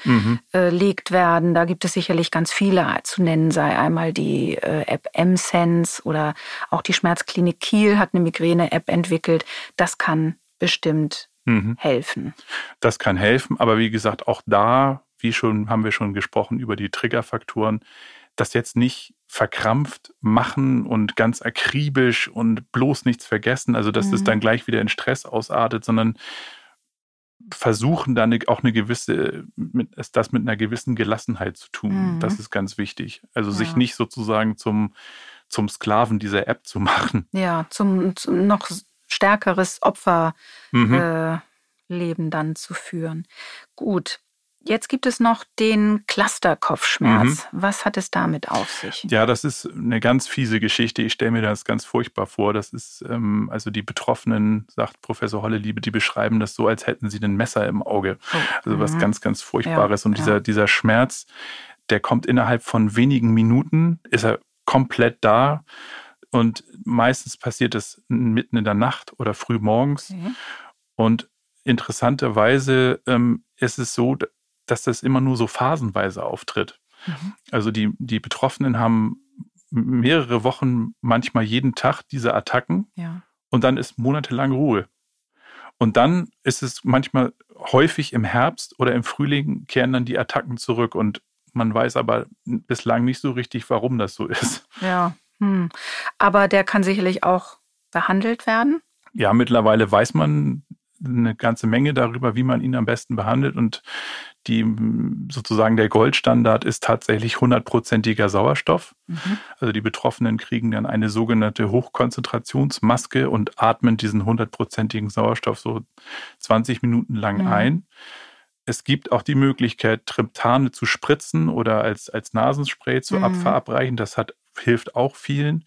mhm. werden. Da gibt es sicherlich ganz viele zu nennen, sei einmal die äh, App M-Sense oder auch die Schmerzklinik Kiel hat eine Migräne-App entwickelt. Das kann bestimmt mhm. helfen. Das kann helfen, aber wie gesagt, auch da wie schon haben wir schon gesprochen über die Triggerfaktoren, das jetzt nicht verkrampft machen und ganz akribisch und bloß nichts vergessen, also dass mhm. es dann gleich wieder in Stress ausartet, sondern versuchen dann auch eine gewisse, das mit einer gewissen Gelassenheit zu tun. Mhm. Das ist ganz wichtig. Also ja. sich nicht sozusagen zum, zum Sklaven dieser App zu machen. Ja, zum, zum noch stärkeres Opferleben mhm. äh, dann zu führen. Gut. Jetzt gibt es noch den Clusterkopfschmerz. Mhm. Was hat es damit auf sich? Ja, das ist eine ganz fiese Geschichte. Ich stelle mir das ganz furchtbar vor. Das ist, ähm, also die Betroffenen, sagt Professor Holleliebe, die beschreiben das so, als hätten sie ein Messer im Auge. Oh. Also was mhm. ganz, ganz Furchtbares. Ja, Und dieser, ja. dieser Schmerz, der kommt innerhalb von wenigen Minuten, ist er komplett da. Und meistens passiert es mitten in der Nacht oder früh morgens. Mhm. Und interessanterweise ähm, ist es so, dass das immer nur so phasenweise auftritt. Mhm. Also die, die Betroffenen haben mehrere Wochen, manchmal jeden Tag diese Attacken ja. und dann ist monatelang Ruhe. Und dann ist es manchmal häufig im Herbst oder im Frühling kehren dann die Attacken zurück und man weiß aber bislang nicht so richtig, warum das so ist. Ja, hm. aber der kann sicherlich auch behandelt werden. Ja, mittlerweile weiß man eine ganze Menge darüber, wie man ihn am besten behandelt und die sozusagen der Goldstandard ist tatsächlich hundertprozentiger Sauerstoff. Mhm. Also die Betroffenen kriegen dann eine sogenannte Hochkonzentrationsmaske und atmen diesen hundertprozentigen Sauerstoff so 20 Minuten lang mhm. ein. es gibt auch die Möglichkeit, Triptane zu spritzen oder als, als Nasenspray zu mhm. verabreichen. Das hat, hilft auch vielen.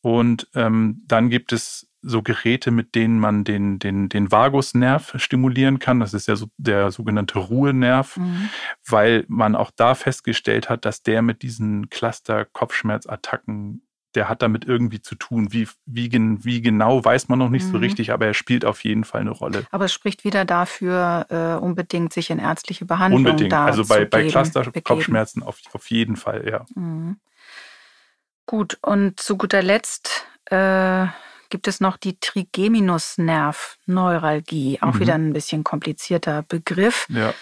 Und ähm, dann gibt es so Geräte, mit denen man den, den, den Vagusnerv stimulieren kann. Das ist ja so der sogenannte Ruhenerv, mhm. weil man auch da festgestellt hat, dass der mit diesen Cluster-Kopfschmerzattacken der hat damit irgendwie zu tun. Wie, wie, wie genau weiß man noch nicht mhm. so richtig, aber er spielt auf jeden Fall eine Rolle. Aber es spricht wieder dafür, äh, unbedingt sich in ärztliche Behandlung Unbedingt. also bei, bei Cluster-Kopfschmerzen auf, auf jeden Fall, ja. Mhm. Gut, und zu guter Letzt äh, gibt es noch die Trigeminusnerv-Neuralgie. Auch mhm. wieder ein bisschen komplizierter Begriff. Ja.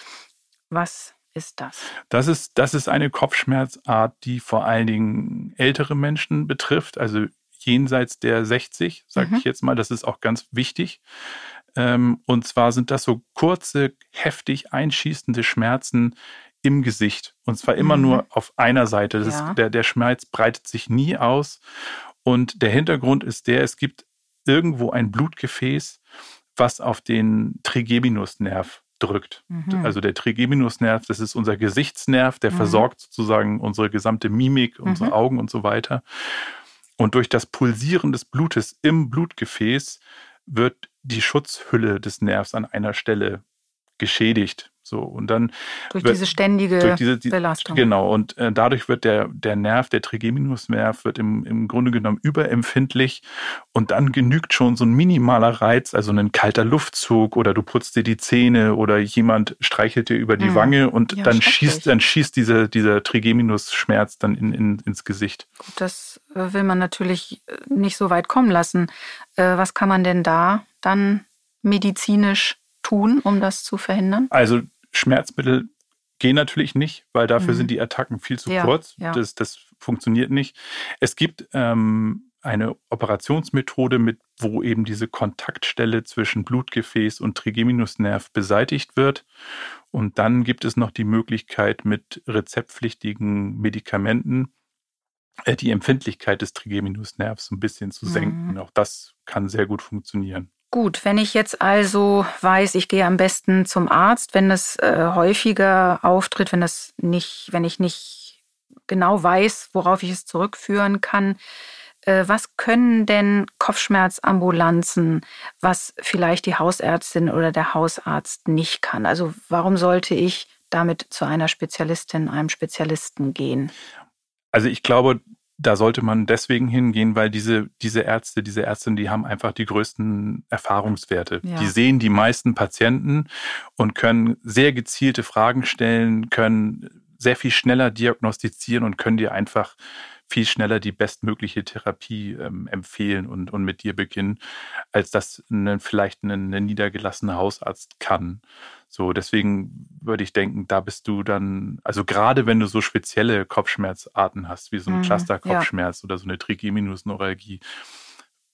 Was ist das? Das ist, das ist eine Kopfschmerzart, die vor allen Dingen ältere Menschen betrifft, also jenseits der 60, sage mhm. ich jetzt mal. Das ist auch ganz wichtig. Ähm, und zwar sind das so kurze, heftig einschießende Schmerzen im Gesicht. Und zwar immer mhm. nur auf einer Seite. Ja. Ist, der, der Schmerz breitet sich nie aus. Und der Hintergrund ist der, es gibt irgendwo ein Blutgefäß, was auf den Trigeminusnerv drückt. Mhm. Also der Trigeminusnerv, das ist unser Gesichtsnerv, der mhm. versorgt sozusagen unsere gesamte Mimik, unsere mhm. Augen und so weiter. Und durch das Pulsieren des Blutes im Blutgefäß wird die Schutzhülle des Nervs an einer Stelle geschädigt. So, und dann durch wird, diese ständige durch diese, die, Belastung. Genau, und äh, dadurch wird der, der Nerv, der Trigeminusnerv, wird im, im Grunde genommen überempfindlich und dann genügt schon so ein minimaler Reiz, also ein kalter Luftzug oder du putzt dir die Zähne oder jemand streichelt dir über die hm. Wange und ja, dann schießt, dann schießt diese, dieser Trigeminus-Schmerz dann in, in, ins Gesicht. Gut, das äh, will man natürlich äh, nicht so weit kommen lassen. Äh, was kann man denn da dann medizinisch tun, um das zu verhindern? Also Schmerzmittel gehen natürlich nicht, weil dafür mhm. sind die Attacken viel zu ja, kurz. Ja. Das, das funktioniert nicht. Es gibt ähm, eine Operationsmethode, mit, wo eben diese Kontaktstelle zwischen Blutgefäß und Trigeminusnerv beseitigt wird. Und dann gibt es noch die Möglichkeit, mit rezeptpflichtigen Medikamenten äh, die Empfindlichkeit des Trigeminusnervs ein bisschen zu senken. Mhm. Auch das kann sehr gut funktionieren. Gut, wenn ich jetzt also weiß, ich gehe am besten zum Arzt, wenn es äh, häufiger auftritt, wenn das nicht, wenn ich nicht genau weiß, worauf ich es zurückführen kann, äh, was können denn Kopfschmerzambulanzen, was vielleicht die Hausärztin oder der Hausarzt nicht kann? Also warum sollte ich damit zu einer Spezialistin, einem Spezialisten gehen? Also ich glaube, da sollte man deswegen hingehen, weil diese, diese Ärzte, diese Ärztinnen, die haben einfach die größten Erfahrungswerte. Ja. Die sehen die meisten Patienten und können sehr gezielte Fragen stellen, können sehr viel schneller diagnostizieren und können dir einfach viel schneller die bestmögliche Therapie ähm, empfehlen und, und mit dir beginnen, als das eine, vielleicht ein niedergelassener Hausarzt kann. So, deswegen würde ich denken, da bist du dann, also gerade wenn du so spezielle Kopfschmerzarten hast, wie so ein mhm, Cluster-Kopfschmerz ja. oder so eine Trigeminusneuralgie,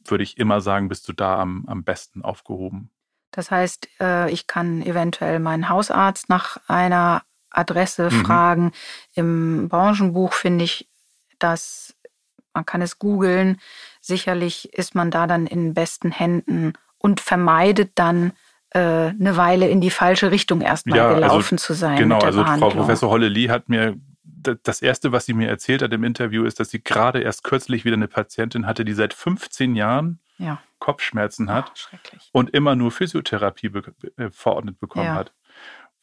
würde ich immer sagen, bist du da am, am besten aufgehoben. Das heißt, äh, ich kann eventuell meinen Hausarzt nach einer Adresse mhm. fragen. Im Branchenbuch finde ich das, man kann es googeln. Sicherlich ist man da dann in besten Händen und vermeidet dann äh, eine Weile in die falsche Richtung erstmal ja, also gelaufen also, zu sein. Genau, also Frau Professor Holle-Lee hat mir das erste, was sie mir erzählt hat im Interview, ist, dass sie gerade erst kürzlich wieder eine Patientin hatte, die seit 15 Jahren ja. Kopfschmerzen hat Ach, und immer nur Physiotherapie be äh, verordnet bekommen ja. hat.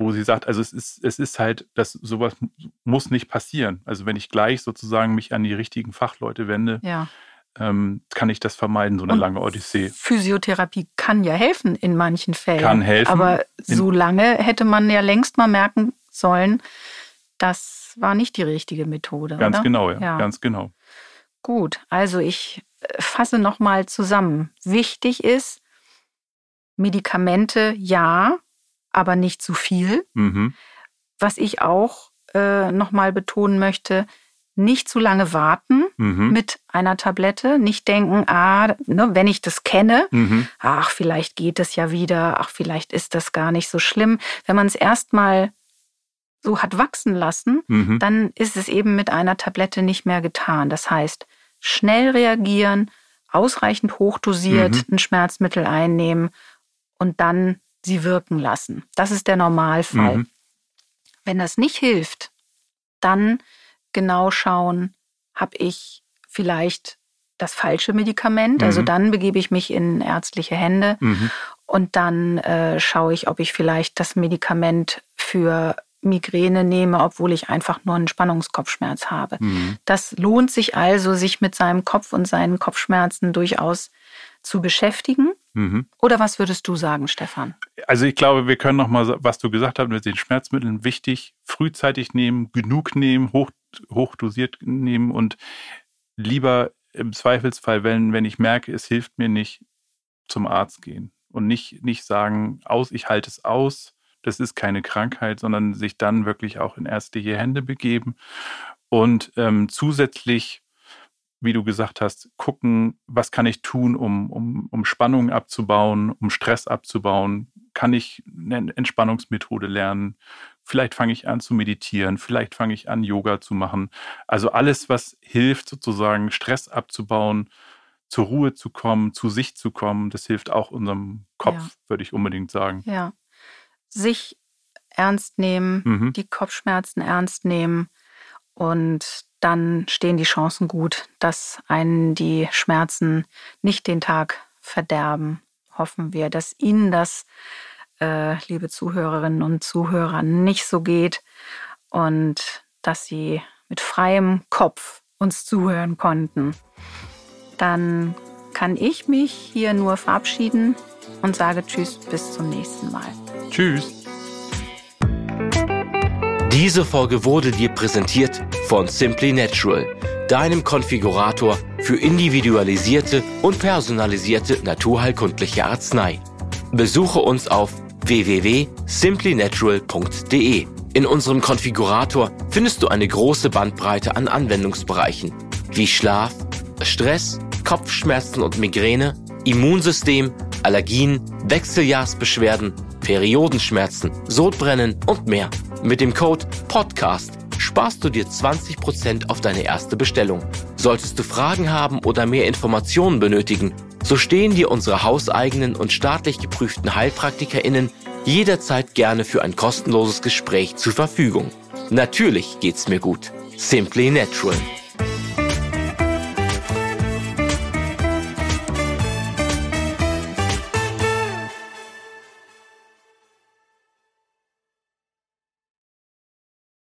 Wo sie sagt, also es ist, es ist halt, dass sowas muss nicht passieren. Also wenn ich gleich sozusagen mich an die richtigen Fachleute wende, ja ähm, kann ich das vermeiden, so eine und lange Odyssee. Physiotherapie kann ja helfen in manchen Fällen. Kann helfen. Aber so lange hätte man ja längst mal merken sollen, das war nicht die richtige Methode. Ganz oder? genau, ja, ja. Ganz genau. Gut, also ich äh, fasse nochmal zusammen. Wichtig ist, Medikamente ja, aber nicht zu viel. Mhm. Was ich auch äh, nochmal betonen möchte, nicht zu lange warten mhm. mit einer Tablette, nicht denken, ah, ne, wenn ich das kenne, mhm. ach, vielleicht geht es ja wieder, ach, vielleicht ist das gar nicht so schlimm. Wenn man es erstmal so hat wachsen lassen, mhm. dann ist es eben mit einer Tablette nicht mehr getan. Das heißt, schnell reagieren, ausreichend hochdosiert mhm. ein Schmerzmittel einnehmen und dann sie wirken lassen. Das ist der Normalfall. Mhm. Wenn das nicht hilft, dann genau schauen, habe ich vielleicht das falsche Medikament. Also mhm. Also dann begebe ich mich in ärztliche Hände mhm. und dann äh, schaue ich, ob ich vielleicht das Medikament für Migräne nehme, obwohl ich einfach nur einen Spannungskopfschmerz habe. Mhm. Das lohnt sich also, sich mit seinem Kopf und seinen Kopfschmerzen durchaus zu beschäftigen. Mhm. Oder was würdest du sagen, Stefan? Also ich glaube, wir können noch mal, was du gesagt hast, mit den Schmerzmitteln wichtig, frühzeitig nehmen, genug nehmen, hoch, hochdosiert nehmen und lieber im Zweifelsfall, wenn, wenn ich merke, es hilft mir nicht, zum Arzt gehen und nicht, nicht sagen, aus, ich halte es aus, das ist keine Krankheit, sondern sich dann wirklich auch in ärztliche Hände begeben und ähm, zusätzlich wie du gesagt hast, gucken, was kann ich tun, um, um, um Spannungen abzubauen, um Stress abzubauen? Kann ich eine Entspannungsmethode lernen? Vielleicht fange ich an zu meditieren, vielleicht fange ich an, Yoga zu machen. Also alles, was hilft, sozusagen Stress abzubauen, zur Ruhe zu kommen, zu sich zu kommen, das hilft auch unserem Kopf, ja. würde ich unbedingt sagen. Ja. Sich ernst nehmen, mhm. die Kopfschmerzen ernst nehmen und dann stehen die Chancen gut, dass einen die Schmerzen nicht den Tag verderben. Hoffen wir, dass Ihnen das, äh, liebe Zuhörerinnen und Zuhörer, nicht so geht und dass Sie mit freiem Kopf uns zuhören konnten. Dann kann ich mich hier nur verabschieden und sage Tschüss, bis zum nächsten Mal. Tschüss. Diese Folge wurde dir präsentiert von Simply Natural, deinem Konfigurator für individualisierte und personalisierte naturheilkundliche Arznei. Besuche uns auf www.simplynatural.de. In unserem Konfigurator findest du eine große Bandbreite an Anwendungsbereichen wie Schlaf, Stress, Kopfschmerzen und Migräne, Immunsystem, Allergien, Wechseljahrsbeschwerden, Periodenschmerzen, Sodbrennen und mehr. Mit dem Code PODCAST sparst du dir 20% auf deine erste Bestellung. Solltest du Fragen haben oder mehr Informationen benötigen, so stehen dir unsere hauseigenen und staatlich geprüften HeilpraktikerInnen jederzeit gerne für ein kostenloses Gespräch zur Verfügung. Natürlich geht's mir gut. Simply Natural.